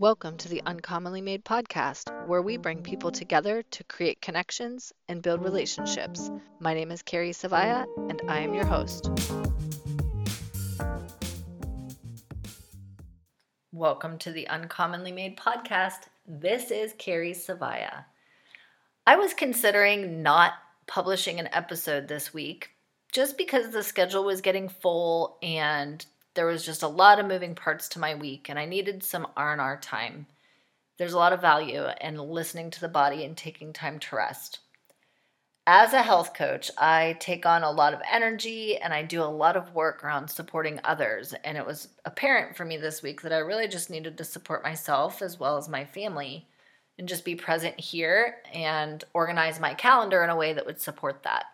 Welcome to the Uncommonly Made podcast, where we bring people together to create connections and build relationships. My name is Carrie Savaya, and I am your host. Welcome to the Uncommonly Made podcast. This is Carrie Savaya. I was considering not publishing an episode this week just because the schedule was getting full and there was just a lot of moving parts to my week and I needed some R&R time. There's a lot of value in listening to the body and taking time to rest. As a health coach, I take on a lot of energy and I do a lot of work around supporting others. And it was apparent for me this week that I really just needed to support myself as well as my family and just be present here and organize my calendar in a way that would support that.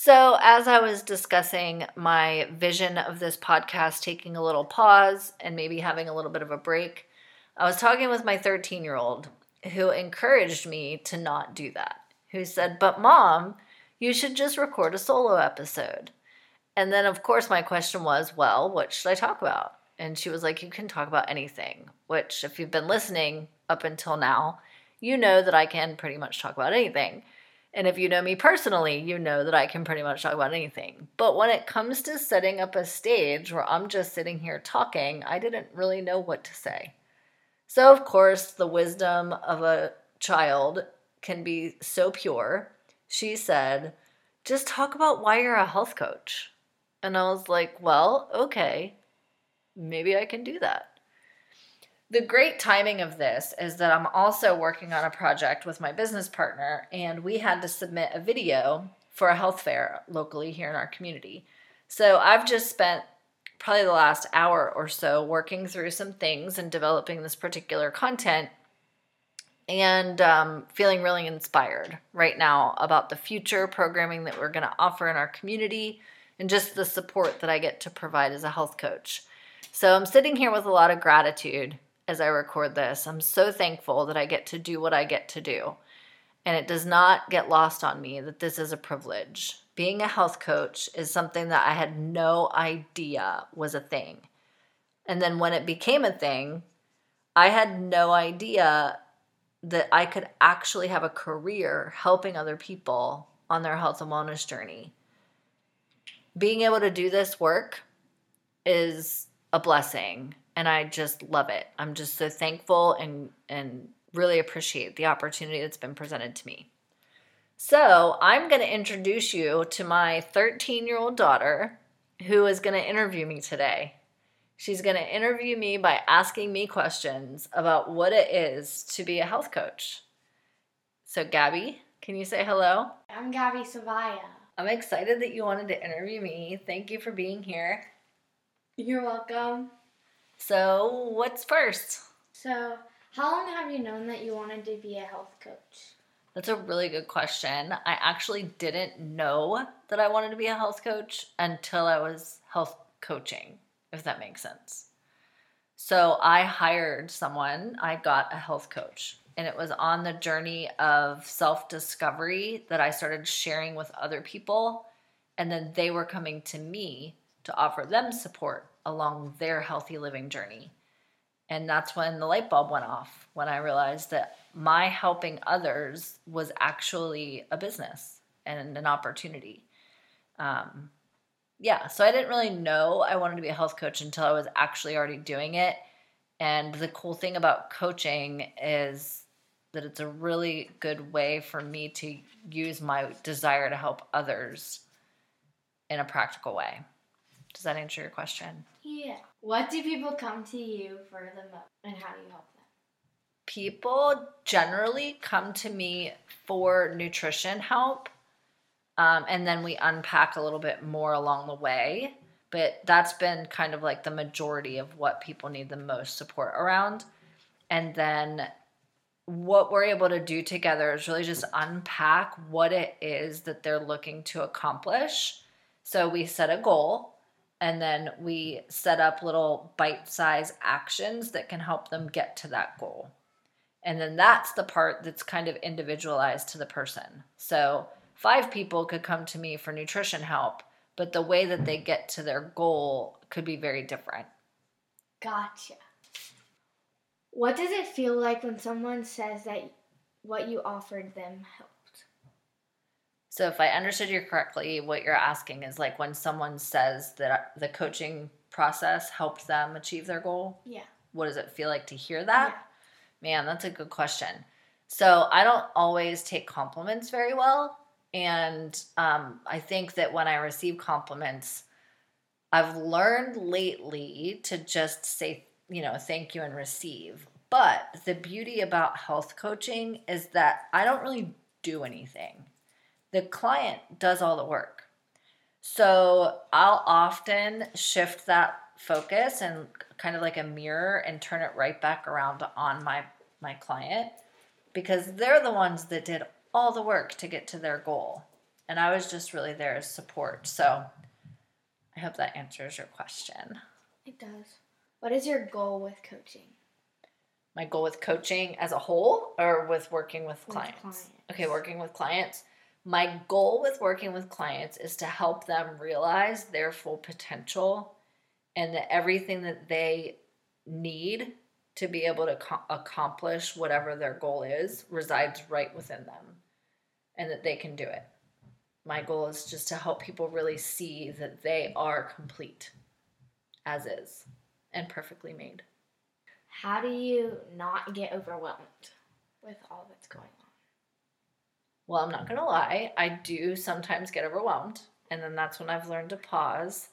So, as I was discussing my vision of this podcast, taking a little pause and maybe having a little bit of a break, I was talking with my 13 year old who encouraged me to not do that. Who said, But mom, you should just record a solo episode. And then, of course, my question was, Well, what should I talk about? And she was like, You can talk about anything, which, if you've been listening up until now, you know that I can pretty much talk about anything. And if you know me personally, you know that I can pretty much talk about anything. But when it comes to setting up a stage where I'm just sitting here talking, I didn't really know what to say. So, of course, the wisdom of a child can be so pure. She said, just talk about why you're a health coach. And I was like, well, okay, maybe I can do that. The great timing of this is that I'm also working on a project with my business partner, and we had to submit a video for a health fair locally here in our community. So I've just spent probably the last hour or so working through some things and developing this particular content and um, feeling really inspired right now about the future programming that we're going to offer in our community and just the support that I get to provide as a health coach. So I'm sitting here with a lot of gratitude as I record this. I'm so thankful that I get to do what I get to do. And it does not get lost on me that this is a privilege. Being a health coach is something that I had no idea was a thing. And then when it became a thing, I had no idea that I could actually have a career helping other people on their health and wellness journey. Being able to do this work is a blessing and I just love it. I'm just so thankful and and really appreciate the opportunity that's been presented to me. So, I'm going to introduce you to my 13-year-old daughter who is going to interview me today. She's going to interview me by asking me questions about what it is to be a health coach. So, Gabby, can you say hello? I'm Gabby Savaya. I'm excited that you wanted to interview me. Thank you for being here. You're welcome. So, what's first? So, how long have you known that you wanted to be a health coach? That's a really good question. I actually didn't know that I wanted to be a health coach until I was health coaching, if that makes sense. So, I hired someone, I got a health coach, and it was on the journey of self discovery that I started sharing with other people. And then they were coming to me to offer them support along their healthy living journey. And that's when the light bulb went off, when I realized that my helping others was actually a business and an opportunity. Um, yeah, so I didn't really know I wanted to be a health coach until I was actually already doing it. And the cool thing about coaching is that it's a really good way for me to use my desire to help others in a practical way. Does that answer your question? Yeah. What do people come to you for the most, and how do you help them? People generally come to me for nutrition help, um, and then we unpack a little bit more along the way. But that's been kind of like the majority of what people need the most support around. And then what we're able to do together is really just unpack what it is that they're looking to accomplish. So we set a goal and then we set up little bite size actions that can help them get to that goal. And then that's the part that's kind of individualized to the person. So, five people could come to me for nutrition help, but the way that they get to their goal could be very different. Gotcha. What does it feel like when someone says that what you offered them helped? So, if I understood you correctly, what you're asking is like when someone says that the coaching process helped them achieve their goal, Yeah. what does it feel like to hear that? Man, that's a good question. So, I don't always take compliments very well. And um, I think that when I receive compliments, I've learned lately to just say, you know, thank you and receive. But the beauty about health coaching is that I don't really do anything. The client does all the work. So I'll often shift that focus and kind of like a mirror and turn it right back around on my my client because they're the ones that did all the work to get to their goal. And I was just really there as support. So I hope that answers your question. It does. What is your goal with coaching? My goal with coaching as a whole or with working with With clients? clients. Okay, working with clients. My goal with working with clients is to help them realize their full potential and that everything that they need to be able to co- accomplish whatever their goal is resides right within them and that they can do it. My goal is just to help people really see that they are complete as is and perfectly made. How do you not get overwhelmed with all that's going on? Well, I'm not going to lie, I do sometimes get overwhelmed, and then that's when I've learned to pause.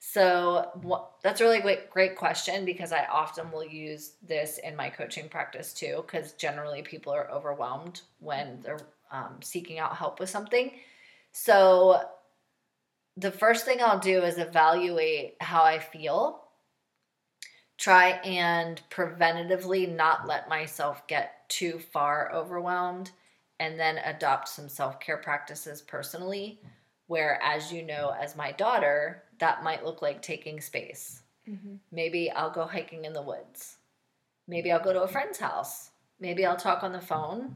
So, what, that's a really great, great question because I often will use this in my coaching practice too, because generally people are overwhelmed when they're um, seeking out help with something. So, the first thing I'll do is evaluate how I feel. Try and preventatively not let myself get too far overwhelmed and then adopt some self care practices personally. Where, as you know, as my daughter, that might look like taking space. Mm-hmm. Maybe I'll go hiking in the woods. Maybe I'll go to a friend's house. Maybe I'll talk on the phone.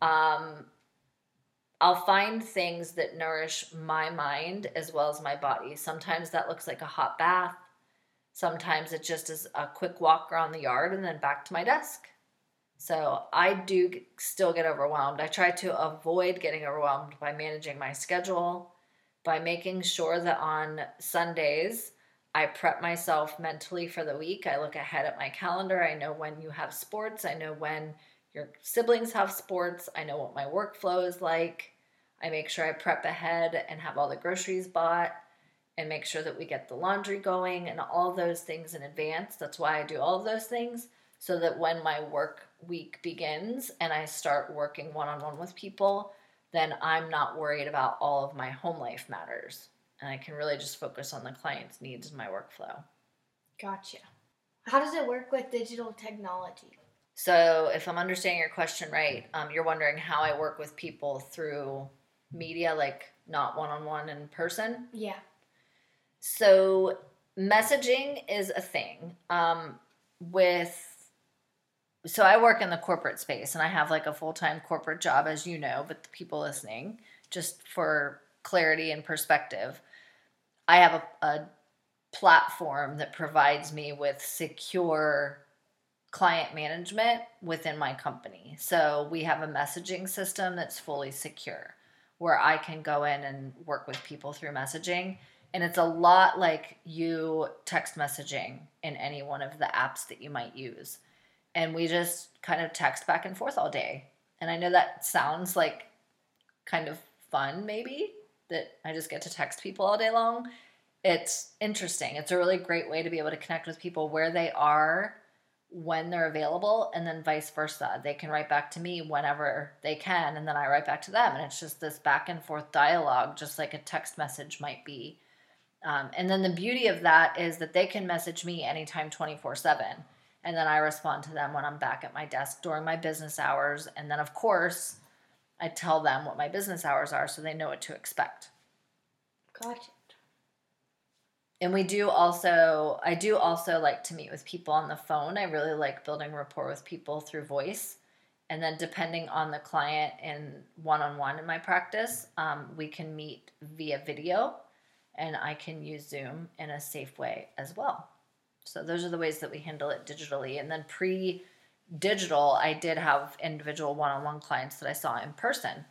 Um, I'll find things that nourish my mind as well as my body. Sometimes that looks like a hot bath. Sometimes it just is a quick walk around the yard and then back to my desk. So I do still get overwhelmed. I try to avoid getting overwhelmed by managing my schedule, by making sure that on Sundays I prep myself mentally for the week. I look ahead at my calendar. I know when you have sports, I know when your siblings have sports, I know what my workflow is like. I make sure I prep ahead and have all the groceries bought and make sure that we get the laundry going and all those things in advance. That's why I do all of those things so that when my work week begins and I start working one on one with people, then I'm not worried about all of my home life matters. And I can really just focus on the client's needs and my workflow. Gotcha. How does it work with digital technology? So, if I'm understanding your question right, um, you're wondering how I work with people through media, like not one on one in person. Yeah. So messaging is a thing. Um, with so I work in the corporate space and I have like a full time corporate job, as you know, but the people listening, just for clarity and perspective, I have a, a platform that provides me with secure client management within my company. So we have a messaging system that's fully secure where I can go in and work with people through messaging. And it's a lot like you text messaging in any one of the apps that you might use. And we just kind of text back and forth all day. And I know that sounds like kind of fun, maybe, that I just get to text people all day long. It's interesting. It's a really great way to be able to connect with people where they are when they're available and then vice versa. They can write back to me whenever they can and then I write back to them. And it's just this back and forth dialogue, just like a text message might be. Um, and then the beauty of that is that they can message me anytime 24 7. And then I respond to them when I'm back at my desk during my business hours. And then, of course, I tell them what my business hours are so they know what to expect. Gotcha. And we do also, I do also like to meet with people on the phone. I really like building rapport with people through voice. And then, depending on the client and one on one in my practice, um, we can meet via video and I can use Zoom in a safe way as well. So, those are the ways that we handle it digitally. And then, pre digital, I did have individual one on one clients that I saw in person.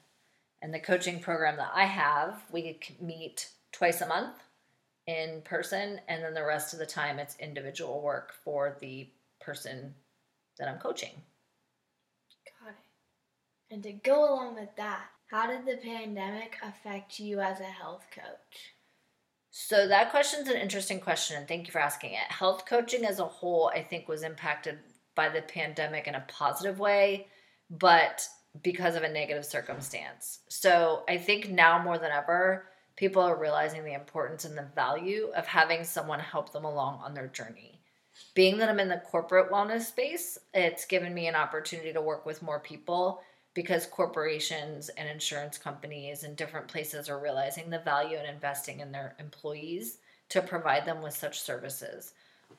And the coaching program that I have, we meet twice a month in person, and then the rest of the time it's individual work for the person that I'm coaching. Got it. And to go along with that, how did the pandemic affect you as a health coach? So that question's an interesting question, and thank you for asking it. Health coaching as a whole, I think, was impacted by the pandemic in a positive way, but because of a negative circumstance. So I think now more than ever, people are realizing the importance and the value of having someone help them along on their journey. Being that I'm in the corporate wellness space, it's given me an opportunity to work with more people because corporations and insurance companies and different places are realizing the value in investing in their employees to provide them with such services.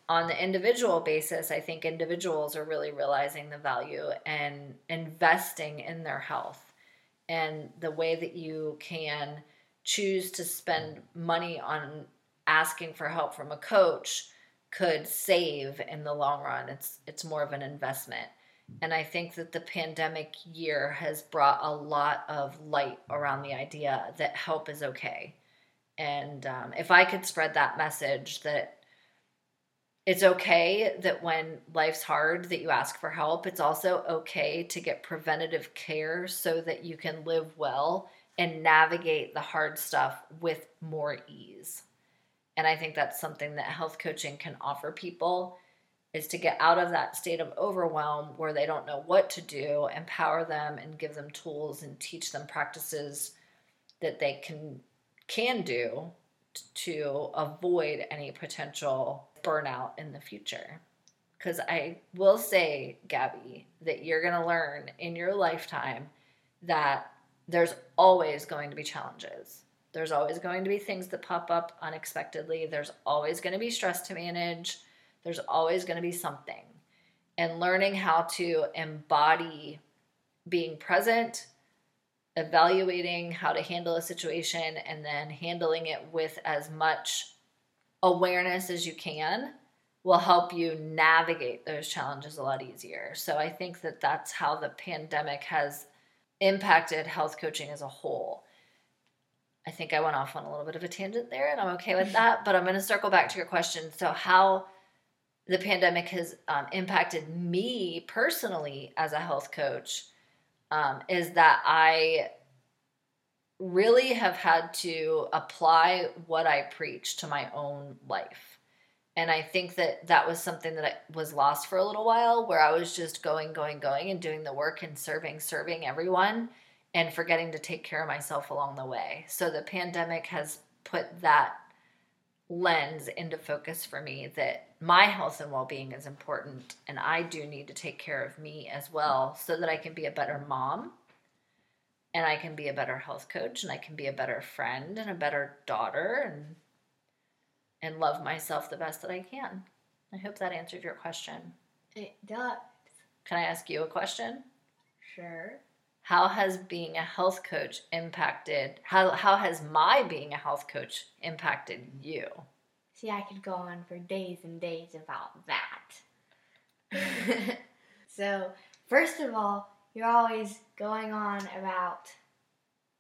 On the individual basis, I think individuals are really realizing the value and investing in their health and the way that you can choose to spend money on asking for help from a coach could save in the long run. It's it's more of an investment. And I think that the pandemic year has brought a lot of light around the idea that help is okay. And um, if I could spread that message that it's okay that when life's hard that you ask for help, it's also okay to get preventative care so that you can live well and navigate the hard stuff with more ease. And I think that's something that health coaching can offer people is to get out of that state of overwhelm where they don't know what to do, empower them and give them tools and teach them practices that they can can do to avoid any potential burnout in the future. Cuz I will say, Gabby, that you're going to learn in your lifetime that there's always going to be challenges. There's always going to be things that pop up unexpectedly. There's always going to be stress to manage there's always going to be something. And learning how to embody being present, evaluating how to handle a situation, and then handling it with as much awareness as you can will help you navigate those challenges a lot easier. So I think that that's how the pandemic has impacted health coaching as a whole. I think I went off on a little bit of a tangent there, and I'm okay with that. But I'm going to circle back to your question. So, how the pandemic has um, impacted me personally as a health coach um, is that I really have had to apply what I preach to my own life. And I think that that was something that was lost for a little while where I was just going, going, going and doing the work and serving, serving everyone and forgetting to take care of myself along the way. So the pandemic has put that lens into focus for me that my health and well-being is important and I do need to take care of me as well so that I can be a better mom and I can be a better health coach and I can be a better friend and a better daughter and and love myself the best that I can. I hope that answered your question. It does. Can I ask you a question? Sure how has being a health coach impacted how how has my being a health coach impacted you? See i could go on for days and days about that. So first of all you're always going on about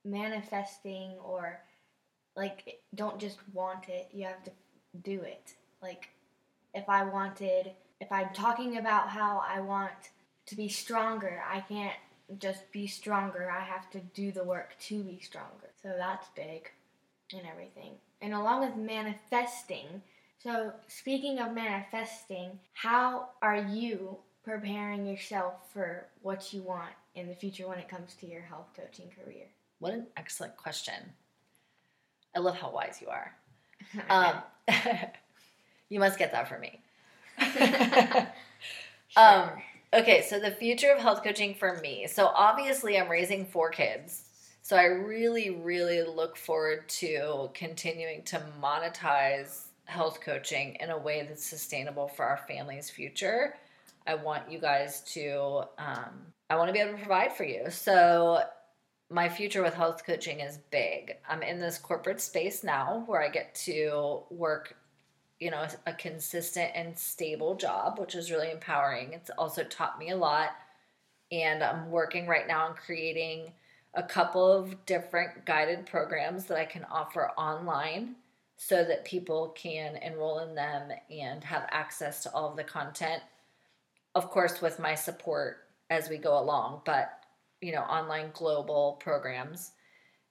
manifesting or like don't just want it you have to do it. Like if i wanted if i'm talking about how i want to be stronger i can't just be stronger. I have to do the work to be stronger. So that's big and everything. And along with manifesting, so speaking of manifesting, how are you preparing yourself for what you want in the future when it comes to your health coaching career? What an excellent question. I love how wise you are. um, you must get that for me. sure. Um, Okay, so the future of health coaching for me. So obviously, I'm raising four kids. So I really, really look forward to continuing to monetize health coaching in a way that's sustainable for our family's future. I want you guys to, um, I want to be able to provide for you. So my future with health coaching is big. I'm in this corporate space now where I get to work you know, a consistent and stable job, which is really empowering. It's also taught me a lot. And I'm working right now on creating a couple of different guided programs that I can offer online so that people can enroll in them and have access to all of the content. Of course, with my support as we go along, but you know, online global programs.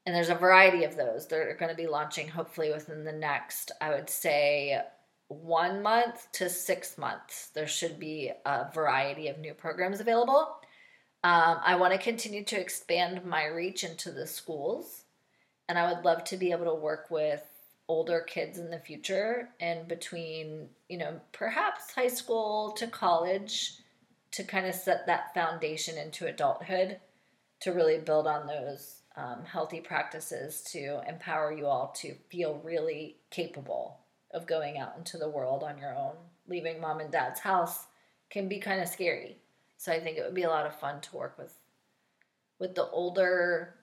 And there's a variety of those. They're going to be launching hopefully within the next, I would say, one month to six months. There should be a variety of new programs available. Um, I want to continue to expand my reach into the schools, and I would love to be able to work with older kids in the future and between, you know, perhaps high school to college to kind of set that foundation into adulthood to really build on those um, healthy practices to empower you all to feel really capable of going out into the world on your own. Leaving mom and dad's house can be kind of scary. So I think it would be a lot of fun to work with with the older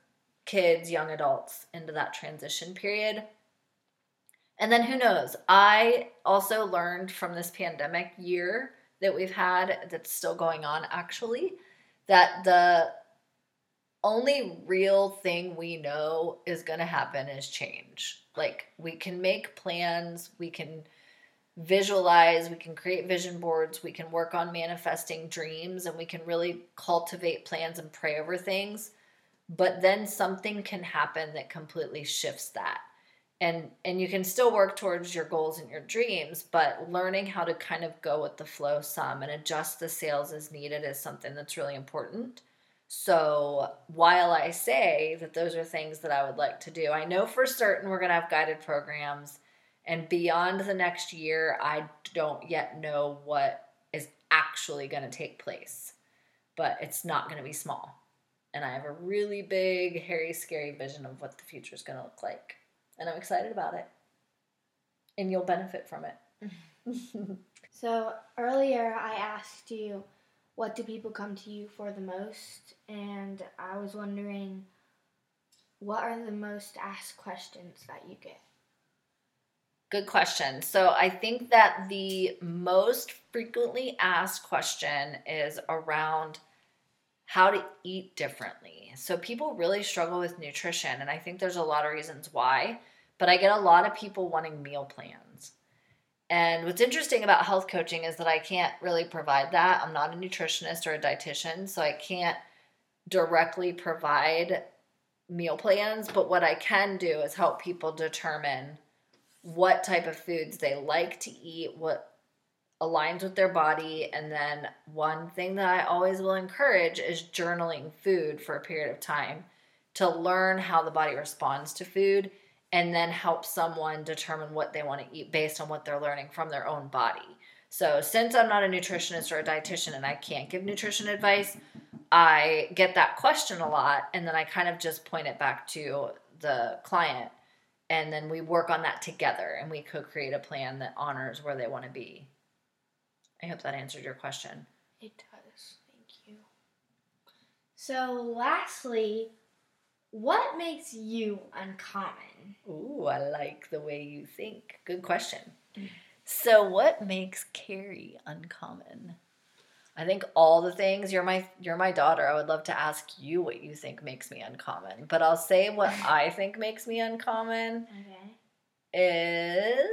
kids, young adults into that transition period. And then who knows? I also learned from this pandemic year that we've had that's still going on actually that the only real thing we know is going to happen is change. Like we can make plans, we can visualize, we can create vision boards, we can work on manifesting dreams, and we can really cultivate plans and pray over things. But then something can happen that completely shifts that. And and you can still work towards your goals and your dreams, but learning how to kind of go with the flow some and adjust the sails as needed is something that's really important. So while I say that those are things that I would like to do, I know for certain we're going to have guided programs. And beyond the next year, I don't yet know what is actually going to take place. But it's not going to be small. And I have a really big, hairy, scary vision of what the future is going to look like. And I'm excited about it. And you'll benefit from it. so earlier I asked you what do people come to you for the most? And I was wondering, what are the most asked questions that you get? Good question. So I think that the most frequently asked question is around how to eat differently. So people really struggle with nutrition, and I think there's a lot of reasons why. But I get a lot of people wanting meal plans. And what's interesting about health coaching is that I can't really provide that. I'm not a nutritionist or a dietitian, so I can't directly provide meal plans. But what I can do is help people determine what type of foods they like to eat, what aligns with their body. And then one thing that I always will encourage is journaling food for a period of time to learn how the body responds to food and then help someone determine what they want to eat based on what they're learning from their own body. So, since I'm not a nutritionist or a dietitian and I can't give nutrition advice, I get that question a lot and then I kind of just point it back to the client and then we work on that together and we co create a plan that honors where they want to be. I hope that answered your question. It does. Thank you. So, lastly, what makes you uncommon? Ooh, I like the way you think. Good question. Mm. So, what makes Carrie uncommon? I think all the things. You're my you're my daughter. I would love to ask you what you think makes me uncommon, but I'll say what I think makes me uncommon. Okay. Is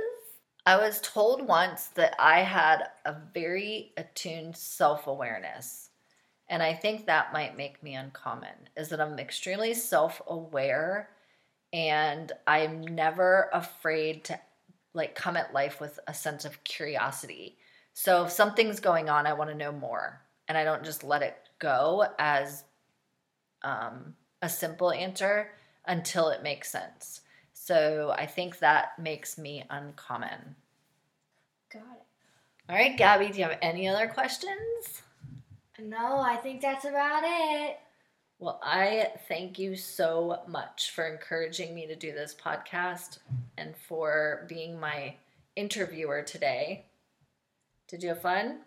I was told once that I had a very attuned self-awareness. And I think that might make me uncommon is that I'm extremely self aware and I'm never afraid to like come at life with a sense of curiosity. So if something's going on, I want to know more and I don't just let it go as um, a simple answer until it makes sense. So I think that makes me uncommon. Got it. All right, Gabby, do you have any other questions? No, I think that's about it. Well, I thank you so much for encouraging me to do this podcast and for being my interviewer today. Did you have fun?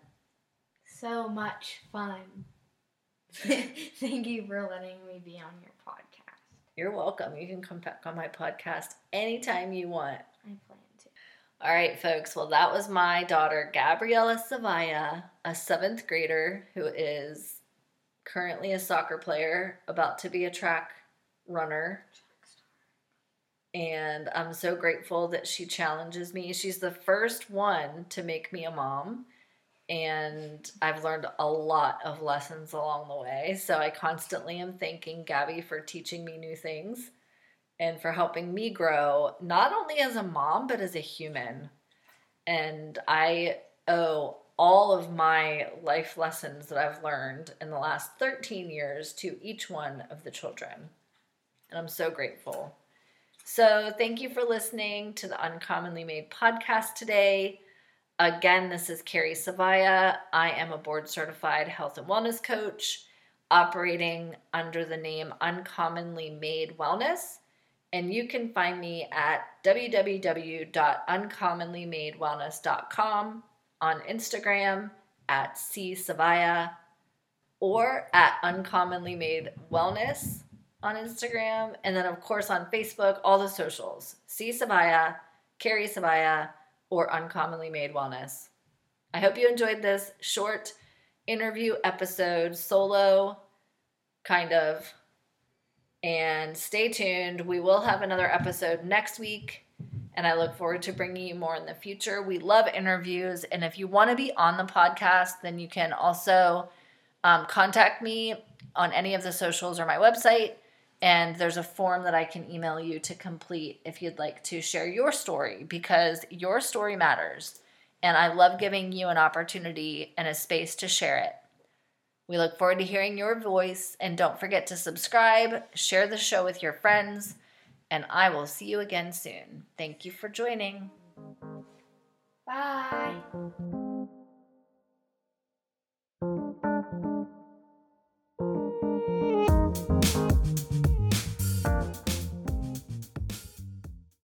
So much fun. thank you for letting me be on your podcast. You're welcome. You can come back on my podcast anytime you want. All right, folks. Well, that was my daughter, Gabriella Savaya, a seventh grader who is currently a soccer player, about to be a track runner. And I'm so grateful that she challenges me. She's the first one to make me a mom. And I've learned a lot of lessons along the way. So I constantly am thanking Gabby for teaching me new things and for helping me grow, not only as a mom, but as a human. And I owe all of my life lessons that I've learned in the last 13 years to each one of the children. And I'm so grateful. So, thank you for listening to the Uncommonly Made podcast today. Again, this is Carrie Savaya. I am a board certified health and wellness coach operating under the name Uncommonly Made Wellness. And you can find me at www.uncommonlymadewellness.com on Instagram at C Savaya or at Uncommonly Made Wellness on Instagram. And then, of course, on Facebook, all the socials C Savaya, Carrie Savaya, or Uncommonly Made Wellness. I hope you enjoyed this short interview episode, solo kind of and stay tuned. We will have another episode next week. And I look forward to bringing you more in the future. We love interviews. And if you want to be on the podcast, then you can also um, contact me on any of the socials or my website. And there's a form that I can email you to complete if you'd like to share your story because your story matters. And I love giving you an opportunity and a space to share it. We look forward to hearing your voice, and don't forget to subscribe, share the show with your friends, and I will see you again soon. Thank you for joining. Bye.